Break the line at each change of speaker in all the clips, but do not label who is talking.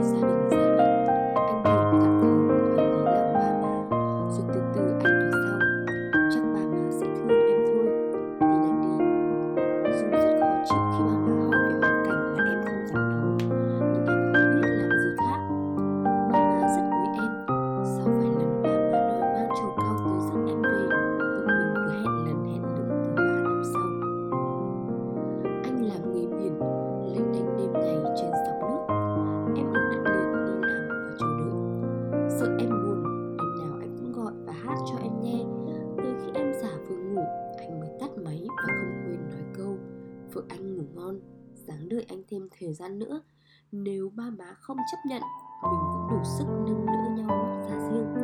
Pakistani người anh thêm thời gian nữa. Nếu ba má không chấp nhận, mình cũng đủ sức nâng đỡ nhau ra riêng.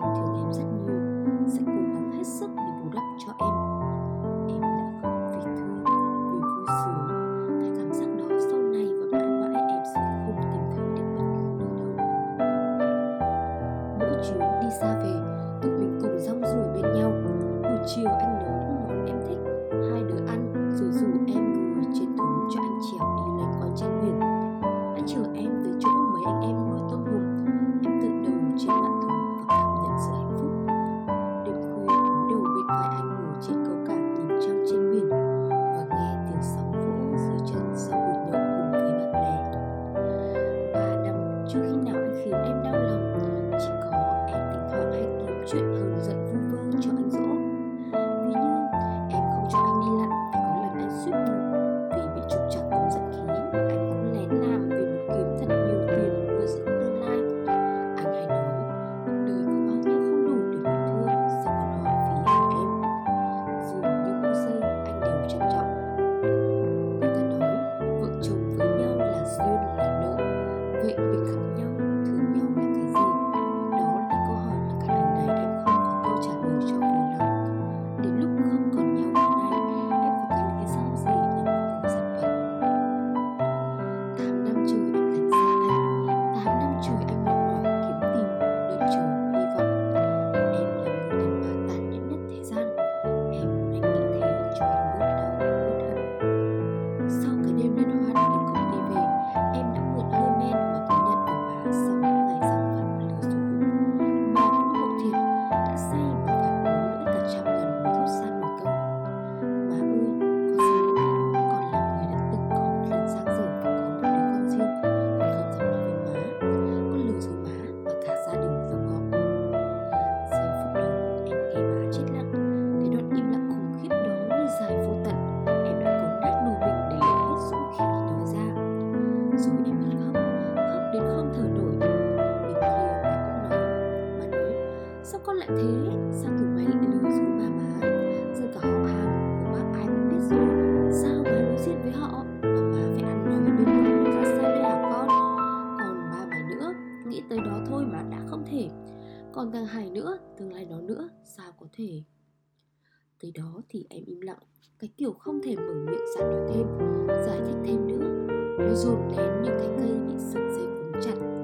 Anh thương em rất nhiều, sẽ cố Wait, thì em im lặng. Cái kiểu không thể mở miệng ra nói thêm, giải thích thêm nữa. Nó dồn nén như cái cây bị sợi dây cuốn chặt.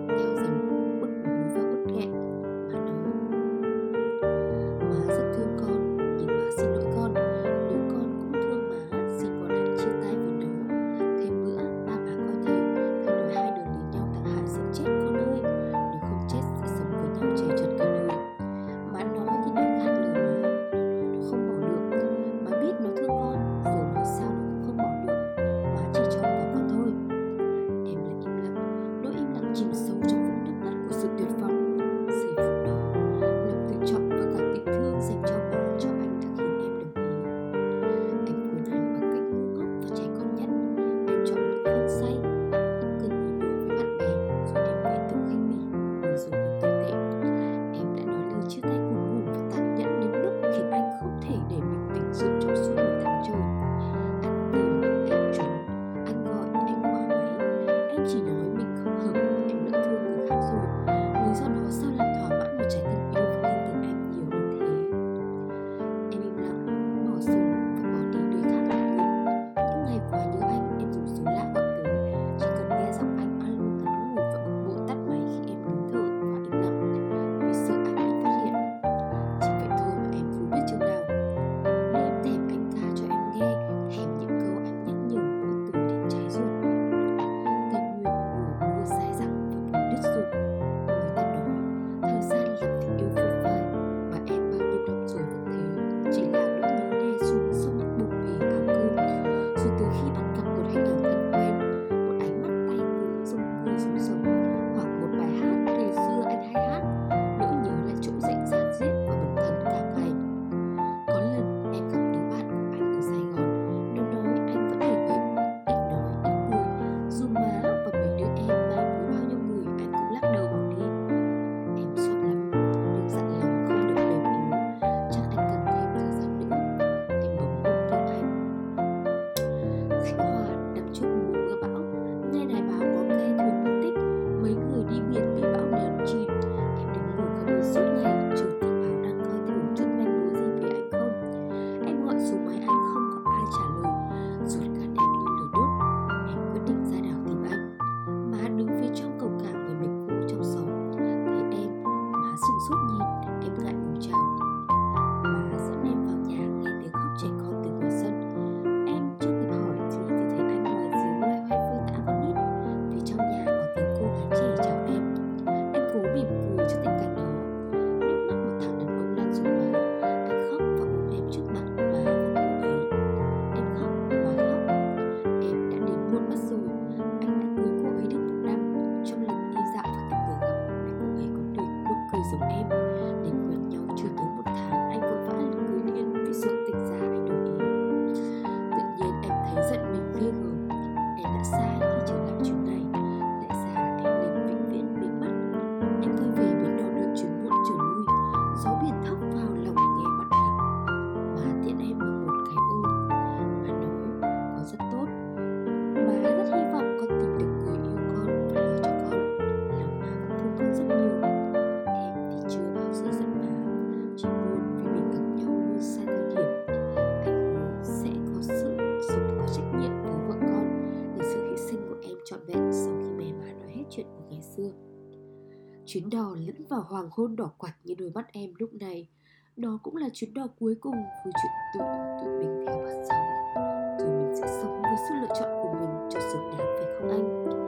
lý do đó sao làm thỏa mãn một trái tim? すご。xuống em Chuyến đò lẫn vào hoàng hôn đỏ quạch như đôi mắt em lúc này. Đó cũng là chuyến đò cuối cùng với chuyện tụi, tụi mình theo bắt sóng. Rồi mình sẽ sống với sự lựa chọn của mình cho xứng đáng phải không anh?